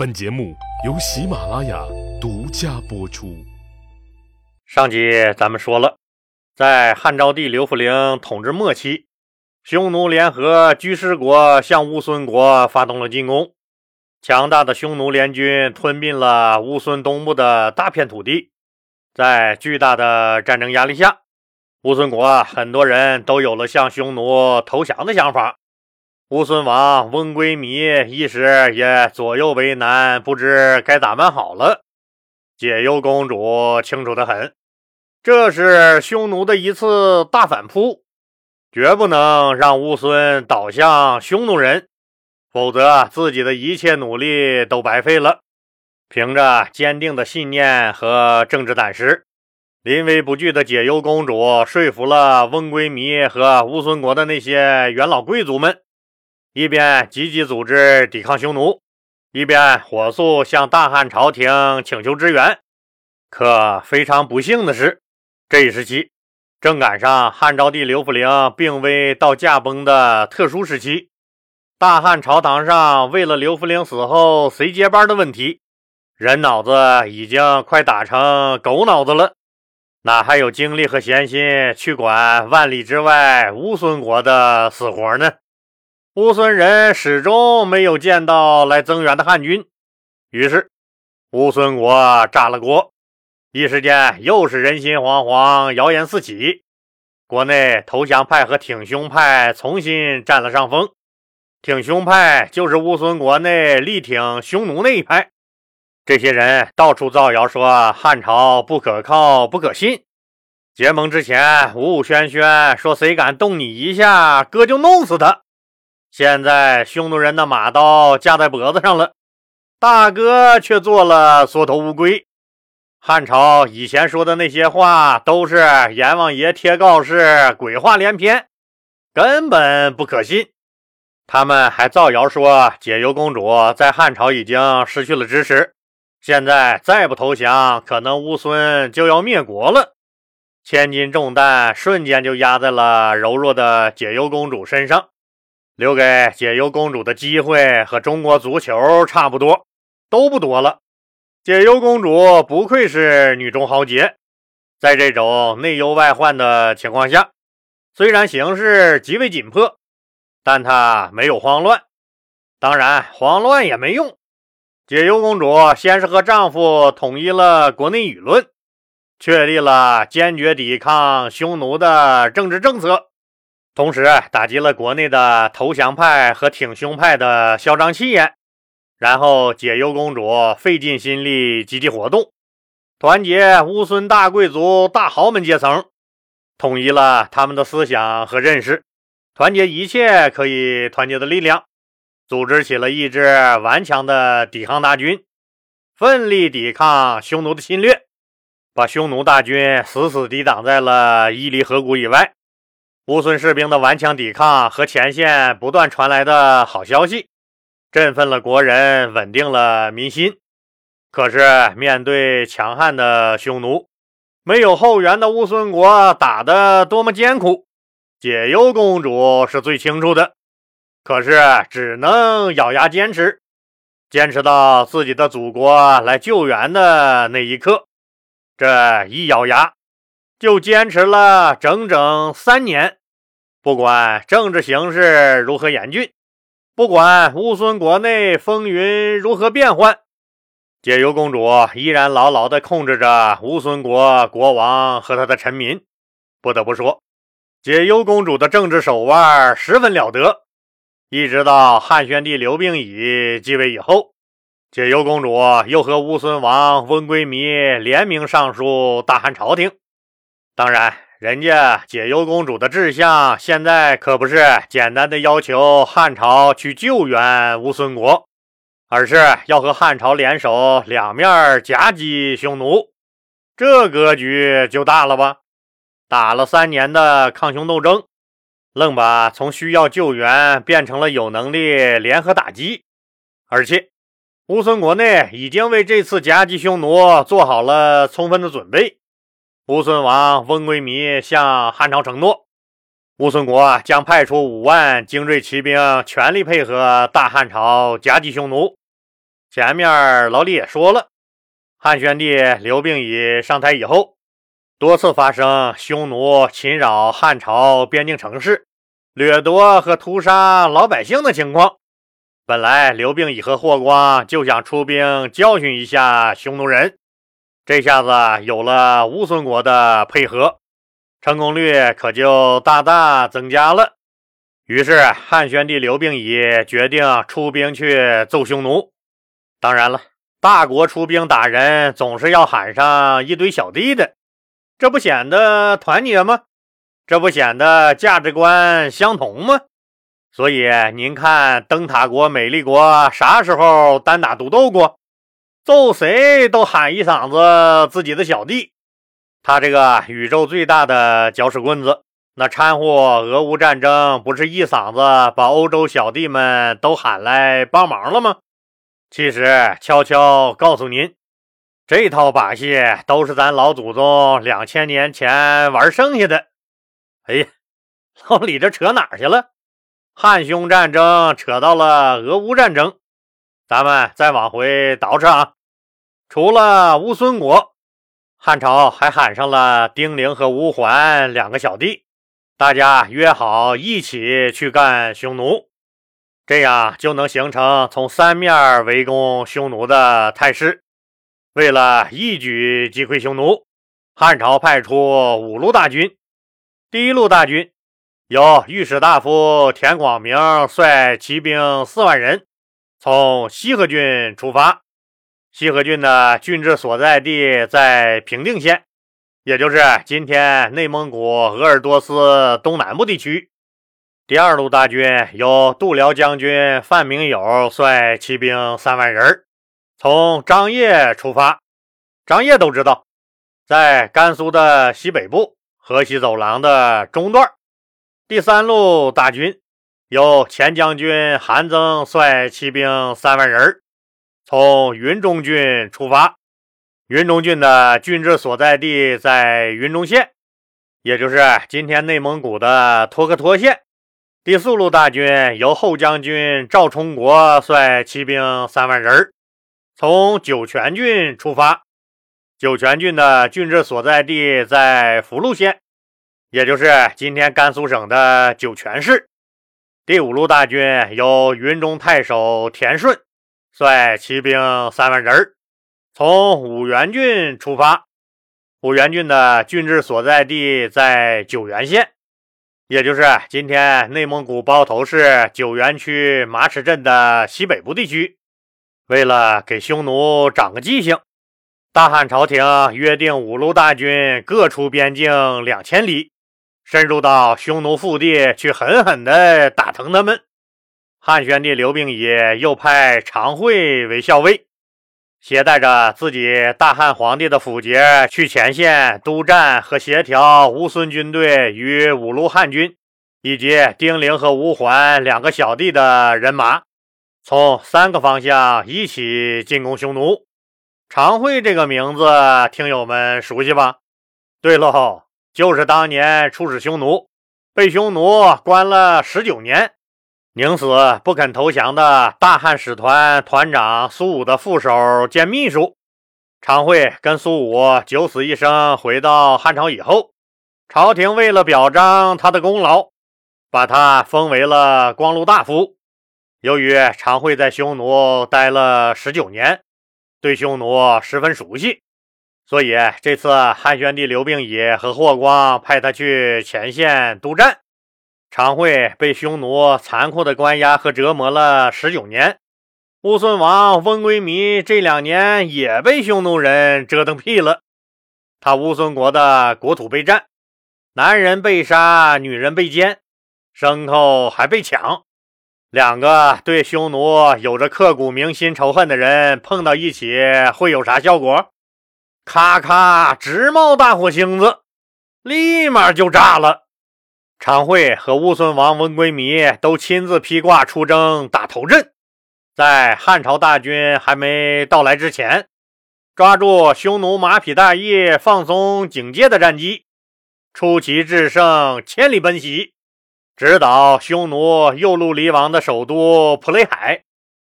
本节目由喜马拉雅独家播出。上集咱们说了，在汉昭帝刘弗陵统治末期，匈奴联合居士国向乌孙国发动了进攻。强大的匈奴联军吞并了乌孙东部的大片土地。在巨大的战争压力下，乌孙国很多人都有了向匈奴投降的想法。乌孙王翁归靡一时也左右为难，不知该咋办好了。解忧公主清楚的很，这是匈奴的一次大反扑，绝不能让乌孙倒向匈奴人，否则自己的一切努力都白费了。凭着坚定的信念和政治胆识，临危不惧的解忧公主说服了翁归靡和乌孙国的那些元老贵族们。一边积极组织抵抗匈奴，一边火速向大汉朝廷请求支援。可非常不幸的是，这一时期正赶上汉昭帝刘弗陵病危到驾崩的特殊时期。大汉朝堂上为了刘弗陵死后谁接班的问题，人脑子已经快打成狗脑子了，哪还有精力和闲心去管万里之外乌孙国的死活呢？乌孙人始终没有见到来增援的汉军，于是乌孙国炸了锅，一时间又是人心惶惶，谣言四起。国内投降派和挺胸派重新占了上风。挺胸派就是乌孙国内力挺匈奴那一派，这些人到处造谣说汉朝不可靠、不可信。结盟之前，武武轩轩说谁敢动你一下，哥就弄死他。现在匈奴人的马刀架在脖子上了，大哥却做了缩头乌龟。汉朝以前说的那些话都是阎王爷贴告示，鬼话连篇，根本不可信。他们还造谣说解忧公主在汉朝已经失去了支持，现在再不投降，可能乌孙就要灭国了。千斤重担瞬间就压在了柔弱的解忧公主身上。留给解忧公主的机会和中国足球差不多，都不多了。解忧公主不愧是女中豪杰，在这种内忧外患的情况下，虽然形势极为紧迫，但她没有慌乱。当然，慌乱也没用。解忧公主先是和丈夫统一了国内舆论，确立了坚决抵抗匈奴的政治政策。同时打击了国内的投降派和挺胸派的嚣张气焰，然后解忧公主费尽心力积极活动，团结乌孙大贵族大豪门阶层，统一了他们的思想和认识，团结一切可以团结的力量，组织起了一支顽强的抵抗大军，奋力抵抗匈奴的侵略，把匈奴大军死死抵挡在了伊犁河谷以外。乌孙士兵的顽强抵抗和前线不断传来的好消息，振奋了国人，稳定了民心。可是，面对强悍的匈奴，没有后援的乌孙国打得多么艰苦，解忧公主是最清楚的。可是，只能咬牙坚持，坚持到自己的祖国来救援的那一刻。这一咬牙，就坚持了整整三年。不管政治形势如何严峻，不管乌孙国内风云如何变幻，解忧公主依然牢牢地控制着乌孙国国王和他的臣民。不得不说，解忧公主的政治手腕十分了得。一直到汉宣帝刘病已继位以后，解忧公主又和乌孙王翁归靡联名上书大汉朝廷。当然。人家解忧公主的志向，现在可不是简单的要求汉朝去救援乌孙国，而是要和汉朝联手，两面夹击匈奴。这格局就大了吧？打了三年的抗匈斗争，愣把从需要救援变成了有能力联合打击。而且，乌孙国内已经为这次夹击匈奴做好了充分的准备。乌孙王翁归靡向汉朝承诺，乌孙国将派出五万精锐骑兵，全力配合大汉朝夹击匈奴。前面老李也说了，汉宣帝刘病已上台以后，多次发生匈奴侵扰汉朝边境城市、掠夺和屠杀老百姓的情况。本来刘病已和霍光就想出兵教训一下匈奴人，这下子有了乌孙国的配合，成功率可就大大增加了。于是汉宣帝刘病已决定出兵去揍匈奴。当然了，大国出兵打人，总是要喊上一堆小弟的，这不显得团结吗？这不显得价值观相同吗？所以您看，灯塔国、美丽国啥时候单打独斗过？揍谁都喊一嗓子自己的小弟。他这个宇宙最大的搅屎棍子，那掺和俄乌战争，不是一嗓子把欧洲小弟们都喊来帮忙了吗？其实，悄悄告诉您，这套把戏都是咱老祖宗两千年前玩剩下的。哎呀，老李这扯哪去了？汉匈战争扯到了俄乌战争，咱们再往回倒饬啊。除了乌孙国，汉朝还喊上了丁玲和乌桓两个小弟，大家约好一起去干匈奴。这样就能形成从三面围攻匈奴的态势。为了一举击溃匈奴，汉朝派出五路大军。第一路大军由御史大夫田广明率骑兵四万人，从西河郡出发。西河郡的郡治所在地在平定县，也就是今天内蒙古鄂尔多斯东南部地区。第二路大军由度辽将军范明友率骑兵三万人，从张掖出发。张掖都知道，在甘肃的西北部，河西走廊的中段。第三路大军由前将军韩增率骑兵三万人，从云中郡出发。云中郡的郡治所在地在云中县，也就是今天内蒙古的托克托县。第四路大军由后将军赵充国率骑兵三万人，从酒泉郡出发。酒泉郡的郡治所在地在福禄县，也就是今天甘肃省的酒泉市。第五路大军由云中太守田顺率骑兵三万人，从五原郡出发。五原郡的郡治所在地在九原县。也就是今天内蒙古包头市九原区马齿镇的西北部地区，为了给匈奴长个记性，大汉朝廷约定五路大军各出边境两千里，深入到匈奴腹地去狠狠地打疼他们。汉宣帝刘病已又派常惠为校尉。携带着自己大汉皇帝的府节去前线督战和协调乌孙军队与五路汉军，以及丁玲和吴桓两个小弟的人马，从三个方向一起进攻匈奴。常惠这个名字，听友们熟悉吧？对喽，就是当年出使匈奴，被匈奴关了十九年。宁死不肯投降的大汉使团团长苏武的副手兼秘书常惠，跟苏武九死一生回到汉朝以后，朝廷为了表彰他的功劳，把他封为了光禄大夫。由于常惠在匈奴待了十九年，对匈奴十分熟悉，所以这次汉宣帝刘病已和霍光派他去前线督战。常惠被匈奴残酷的关押和折磨了十九年，乌孙王温归靡这两年也被匈奴人折腾屁了。他乌孙国的国土被占，男人被杀，女人被奸，牲口还被抢。两个对匈奴有着刻骨铭心仇恨的人碰到一起会有啥效果？咔咔直冒大火星子，立马就炸了。常惠和乌孙王温归弥都亲自披挂出征打头阵，在汉朝大军还没到来之前，抓住匈奴马匹大意、放松警戒的战机，出奇制胜，千里奔袭，直捣匈奴右路离王的首都普雷海。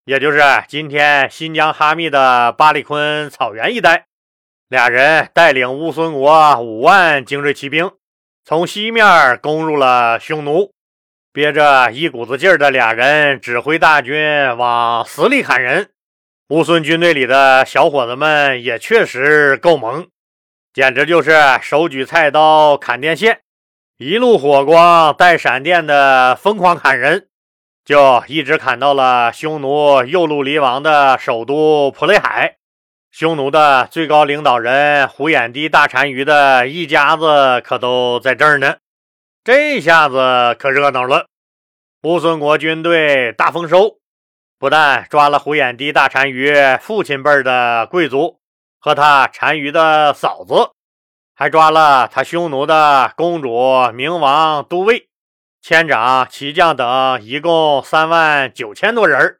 也就是今天新疆哈密的巴里坤草原一带。俩人带领乌孙国五万精锐骑兵，从西面攻入了匈奴。憋着一股子劲儿的俩人指挥大军往死里砍人。乌孙军队里的小伙子们也确实够猛，简直就是手举菜刀砍电线，一路火光带闪电的疯狂砍人。就一直砍到了匈奴右路离王的首都普雷海，匈奴的最高领导人胡眼低大单于的一家子可都在这儿呢。这下子可热闹了，乌孙国军队大丰收，不但抓了胡眼低大单于父亲辈的贵族和他单于的嫂子，还抓了他匈奴的公主、明王、都尉。千长、骑将等一共三万九千多人，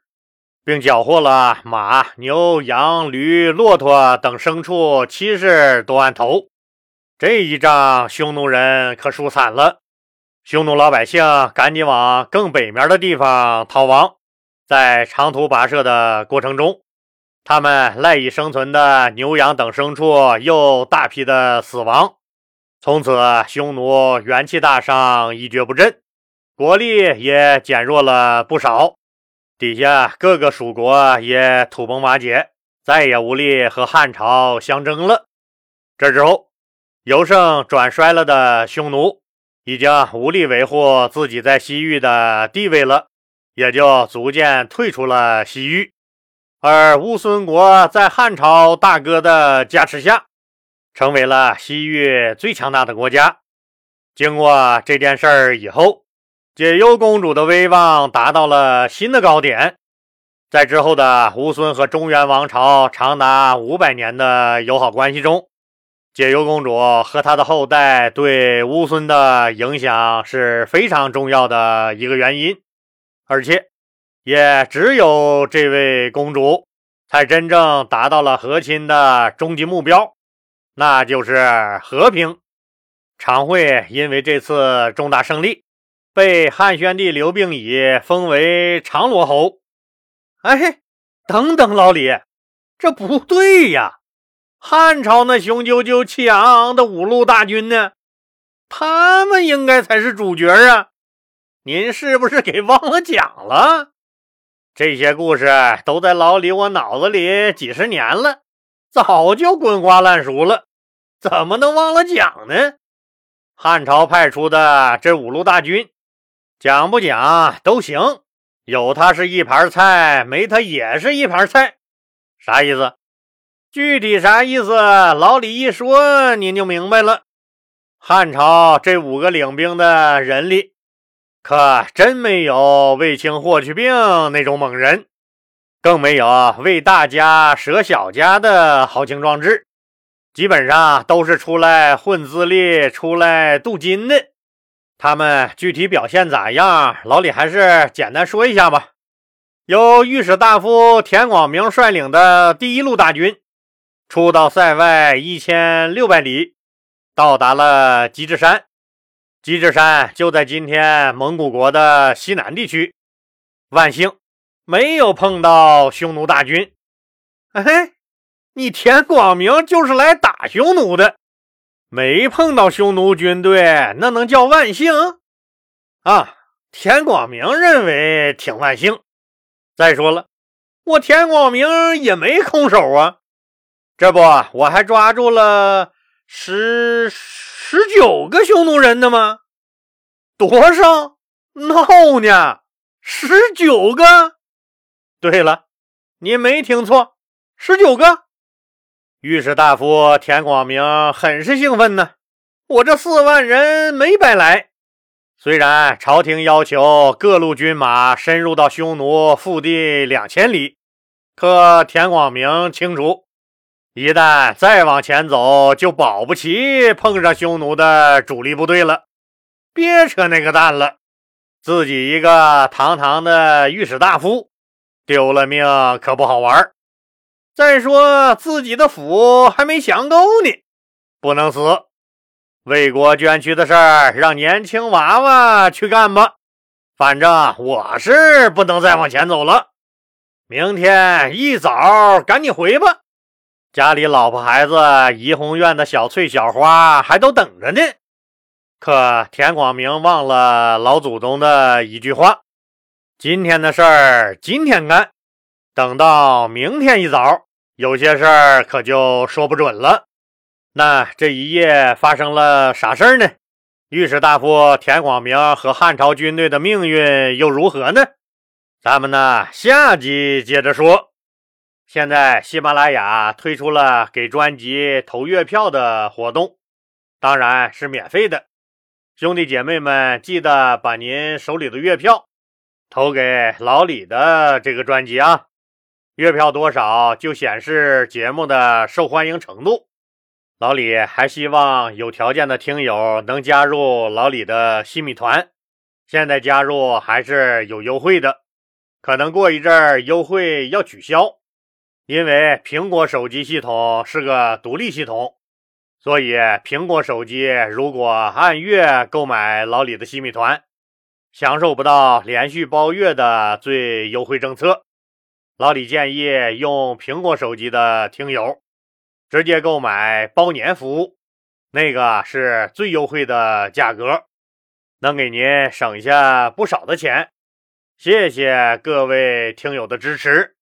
并缴获了马、牛、羊、驴、骆驼等牲畜七十多万头。这一仗，匈奴人可输惨了。匈奴老百姓赶紧往更北面的地方逃亡。在长途跋涉的过程中，他们赖以生存的牛羊等牲畜又大批的死亡。从此，匈奴元气大伤，一蹶不振。国力也减弱了不少，底下各个属国也土崩瓦解，再也无力和汉朝相争了。这之后，由盛转衰了的匈奴已经无力维护自己在西域的地位了，也就逐渐退出了西域。而乌孙国在汉朝大哥的加持下，成为了西域最强大的国家。经过这件事儿以后，解忧公主的威望达到了新的高点，在之后的乌孙和中原王朝长达五百年的友好关系中，解忧公主和她的后代对乌孙的影响是非常重要的一个原因，而且也只有这位公主才真正达到了和亲的终极目标，那就是和平。常会因为这次重大胜利。被汉宣帝刘病已封为长罗侯。哎，等等，老李，这不对呀！汉朝那雄赳赳气昂昂的五路大军呢？他们应该才是主角啊！您是不是给忘了讲了？这些故事都在老李我脑子里几十年了，早就滚瓜烂熟了，怎么能忘了讲呢？汉朝派出的这五路大军。讲不讲都行，有他是一盘菜，没他也是一盘菜，啥意思？具体啥意思？老李一说您就明白了。汉朝这五个领兵的人里，可真没有卫青、霍去病那种猛人，更没有为大家舍小家的豪情壮志，基本上都是出来混资历、出来镀金的。他们具体表现咋样？老李还是简单说一下吧。由御史大夫田广明率领的第一路大军，出到塞外一千六百里，到达了吉之山。吉之山就在今天蒙古国的西南地区。万幸没有碰到匈奴大军。哎嘿，你田广明就是来打匈奴的。没碰到匈奴军队，那能叫万幸啊？田广明认为挺万幸。再说了，我田广明也没空手啊，这不我还抓住了十十九个匈奴人呢吗？多少？闹呢？十九个？对了，你没听错，十九个。御史大夫田广明很是兴奋呢，我这四万人没白来。虽然朝廷要求各路军马深入到匈奴腹地两千里，可田广明清楚，一旦再往前走，就保不齐碰上匈奴的主力部队了。别扯那个蛋了，自己一个堂堂的御史大夫，丢了命可不好玩。再说自己的府还没降够呢，不能死。为国捐躯的事儿，让年轻娃娃去干吧。反正我是不能再往前走了。明天一早赶紧回吧，家里老婆孩子、怡红院的小翠小花还都等着呢。可田广明忘了老祖宗的一句话：今天的事儿今天干，等到明天一早，有些事儿可就说不准了。那这一夜发生了啥事儿呢？御史大夫田广明和汉朝军队的命运又如何呢？咱们呢，下集接着说。现在喜马拉雅推出了给专辑投月票的活动，当然是免费的。兄弟姐妹们，记得把您手里的月票投给老李的这个专辑啊！月票多少就显示节目的受欢迎程度。老李还希望有条件的听友能加入老李的新米团，现在加入还是有优惠的。可能过一阵儿优惠要取消，因为苹果手机系统是个独立系统，所以苹果手机如果按月购买老李的西米团，享受不到连续包月的最优惠政策。老李建议用苹果手机的听友直接购买包年服务，那个是最优惠的价格，能给您省下不少的钱。谢谢各位听友的支持。